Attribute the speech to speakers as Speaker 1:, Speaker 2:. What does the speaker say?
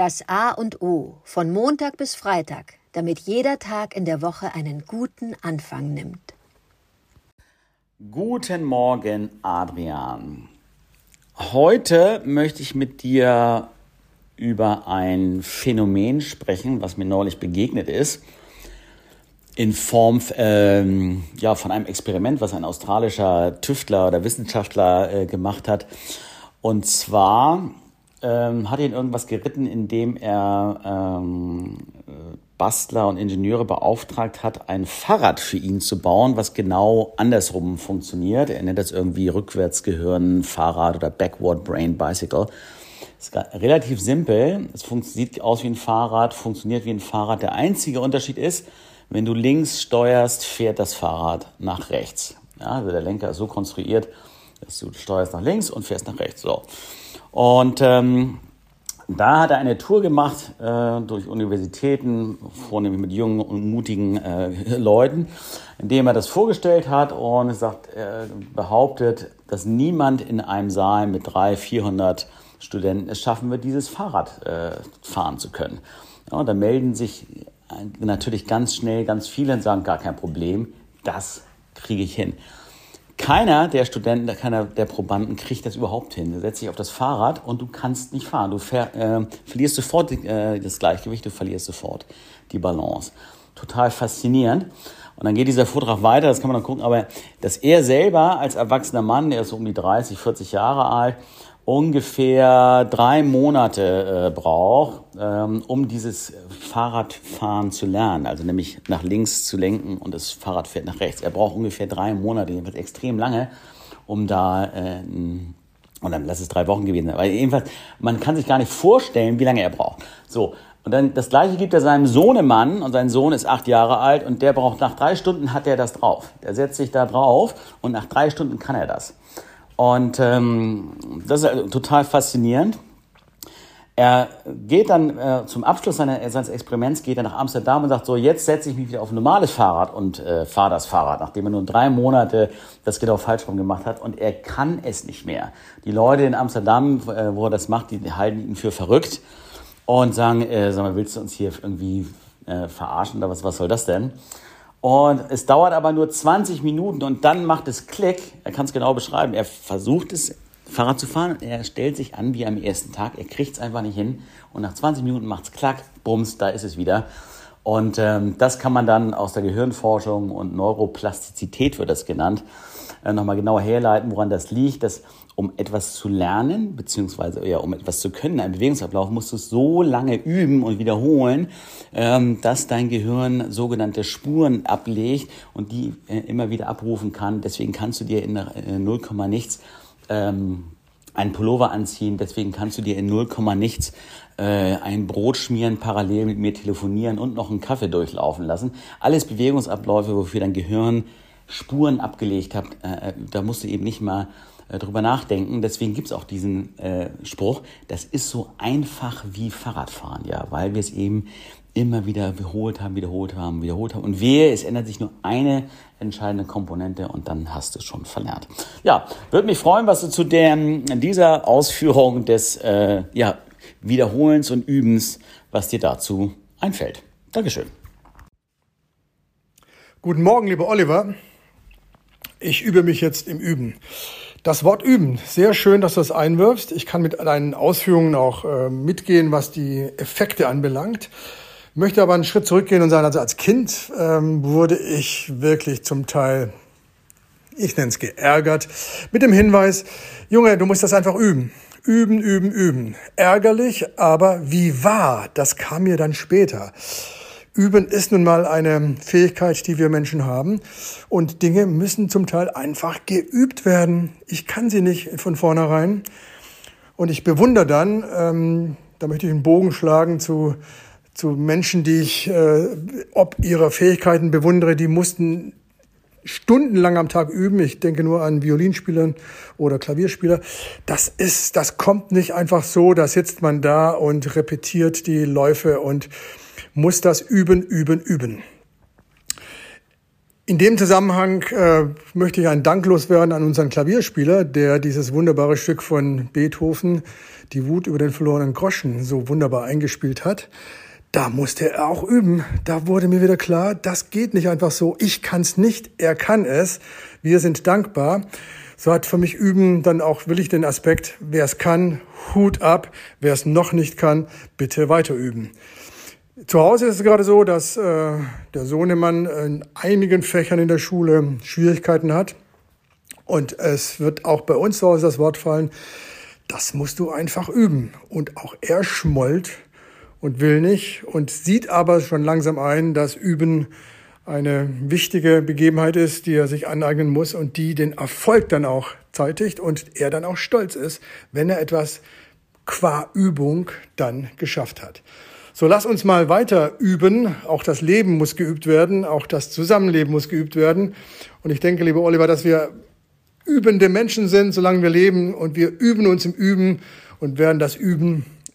Speaker 1: Das A und O von Montag bis Freitag, damit jeder Tag in der Woche einen guten Anfang nimmt.
Speaker 2: Guten Morgen, Adrian. Heute möchte ich mit dir über ein Phänomen sprechen, was mir neulich begegnet ist, in Form ähm, ja, von einem Experiment, was ein australischer Tüftler oder Wissenschaftler äh, gemacht hat. Und zwar ähm, hat ihn irgendwas geritten, indem er ähm, Bastler und Ingenieure beauftragt hat, ein Fahrrad für ihn zu bauen, was genau andersrum funktioniert. Er nennt das irgendwie Rückwärtsgehirn Fahrrad oder Backward Brain Bicycle. Ist relativ simpel. Es sieht aus wie ein Fahrrad, funktioniert wie ein Fahrrad. Der einzige Unterschied ist, wenn du links steuerst, fährt das Fahrrad nach rechts. Ja, also der Lenker ist so konstruiert, dass du steuerst nach links und fährst nach rechts. So. Und ähm, da hat er eine Tour gemacht äh, durch Universitäten, vornehmlich mit jungen und mutigen äh, Leuten, indem er das vorgestellt hat und sagt, er behauptet, dass niemand in einem Saal mit 300, 400 Studenten es schaffen wird, dieses Fahrrad äh, fahren zu können. Ja, da melden sich natürlich ganz schnell ganz viele und sagen, gar kein Problem, das kriege ich hin. Keiner der Studenten, keiner der Probanden kriegt das überhaupt hin. Du setzt dich auf das Fahrrad und du kannst nicht fahren. Du ver, äh, verlierst sofort äh, das Gleichgewicht, du verlierst sofort die Balance. Total faszinierend. Und dann geht dieser Vortrag weiter, das kann man dann gucken, aber dass er selber als erwachsener Mann, der ist so um die 30, 40 Jahre alt, ungefähr drei Monate äh, braucht, ähm, um dieses Fahrradfahren zu lernen, also nämlich nach links zu lenken und das Fahrrad fährt nach rechts. Er braucht ungefähr drei Monate, jedenfalls extrem lange, um da äh, und dann lass es drei Wochen gewesen sein. Weil jedenfalls, man kann sich gar nicht vorstellen, wie lange er braucht. So, und dann das gleiche gibt er seinem Sohnemann und sein Sohn ist acht Jahre alt und der braucht nach drei Stunden hat er das drauf. Der setzt sich da drauf und nach drei Stunden kann er das. Und ähm, das ist also total faszinierend. Er geht dann äh, zum Abschluss seiner, seines Experiments, geht er nach Amsterdam und sagt so, jetzt setze ich mich wieder auf ein normales Fahrrad und äh, fahre das Fahrrad, nachdem er nur drei Monate das genau falsch rum gemacht hat und er kann es nicht mehr. Die Leute in Amsterdam, äh, wo er das macht, die halten ihn für verrückt und sagen, äh, sag mal, willst du uns hier irgendwie äh, verarschen oder was, was soll das denn? Und es dauert aber nur 20 Minuten und dann macht es Klick. Er kann es genau beschreiben. Er versucht es, Fahrrad zu fahren. Er stellt sich an wie am ersten Tag. Er kriegt es einfach nicht hin. Und nach 20 Minuten macht es Klack, Bums, da ist es wieder. Und ähm, das kann man dann aus der Gehirnforschung und Neuroplastizität wird das genannt, äh, nochmal genauer herleiten, woran das liegt, dass um etwas zu lernen, beziehungsweise ja, um etwas zu können, einen Bewegungsablauf, musst du es so lange üben und wiederholen, ähm, dass dein Gehirn sogenannte Spuren ablegt und die äh, immer wieder abrufen kann. Deswegen kannst du dir in äh, 0, nichts ähm, einen Pullover anziehen, deswegen kannst du dir in 0, nichts äh, ein Brot schmieren, parallel mit mir telefonieren und noch einen Kaffee durchlaufen lassen. Alles Bewegungsabläufe, wofür dein Gehirn Spuren abgelegt hat. Äh, äh da musst du eben nicht mal äh, drüber nachdenken. Deswegen gibt's auch diesen äh, Spruch, das ist so einfach wie Fahrradfahren, ja, weil wir es eben immer wieder wiederholt haben, wiederholt haben, wiederholt haben. Und wehe, es ändert sich nur eine entscheidende Komponente und dann hast du es schon verlernt. Ja, würde mich freuen, was du zu der, dieser Ausführung des äh, ja, Wiederholens und Übens, was dir dazu einfällt. Dankeschön.
Speaker 3: Guten Morgen, lieber Oliver. Ich übe mich jetzt im Üben. Das Wort üben, sehr schön, dass du das einwirfst. Ich kann mit deinen Ausführungen auch äh, mitgehen, was die Effekte anbelangt. Möchte aber einen Schritt zurückgehen und sagen, also als Kind ähm, wurde ich wirklich zum Teil, ich nenne es geärgert, mit dem Hinweis, Junge, du musst das einfach üben. Üben, üben, üben. Ärgerlich, aber wie wahr, das kam mir dann später. Üben ist nun mal eine Fähigkeit, die wir Menschen haben. Und Dinge müssen zum Teil einfach geübt werden. Ich kann sie nicht von vornherein. Und ich bewundere dann, ähm, da möchte ich einen Bogen schlagen zu, zu Menschen, die ich äh, ob ihrer Fähigkeiten bewundere, die mussten stundenlang am Tag üben. Ich denke nur an Violinspieler oder Klavierspieler. Das ist, das kommt nicht einfach so. Da sitzt man da und repetiert die Läufe und muss das üben, üben, üben. In dem Zusammenhang äh, möchte ich ein Dank loswerden an unseren Klavierspieler, der dieses wunderbare Stück von Beethoven, die Wut über den verlorenen Groschen, so wunderbar eingespielt hat. Da musste er auch üben. Da wurde mir wieder klar, das geht nicht einfach so. Ich kann es nicht, er kann es. Wir sind dankbar. So hat für mich Üben dann auch wirklich den Aspekt, wer es kann, Hut ab. Wer es noch nicht kann, bitte weiter üben. Zu Hause ist es gerade so, dass äh, der Sohnemann in einigen Fächern in der Schule Schwierigkeiten hat. Und es wird auch bei uns zu Hause das Wort fallen, das musst du einfach üben. Und auch er schmollt und will nicht und sieht aber schon langsam ein, dass Üben eine wichtige Begebenheit ist, die er sich aneignen muss und die den Erfolg dann auch zeitigt und er dann auch stolz ist, wenn er etwas qua Übung dann geschafft hat. So, lass uns mal weiter üben. Auch das Leben muss geübt werden, auch das Zusammenleben muss geübt werden. Und ich denke, lieber Oliver, dass wir übende Menschen sind, solange wir leben und wir üben uns im Üben und werden das Üben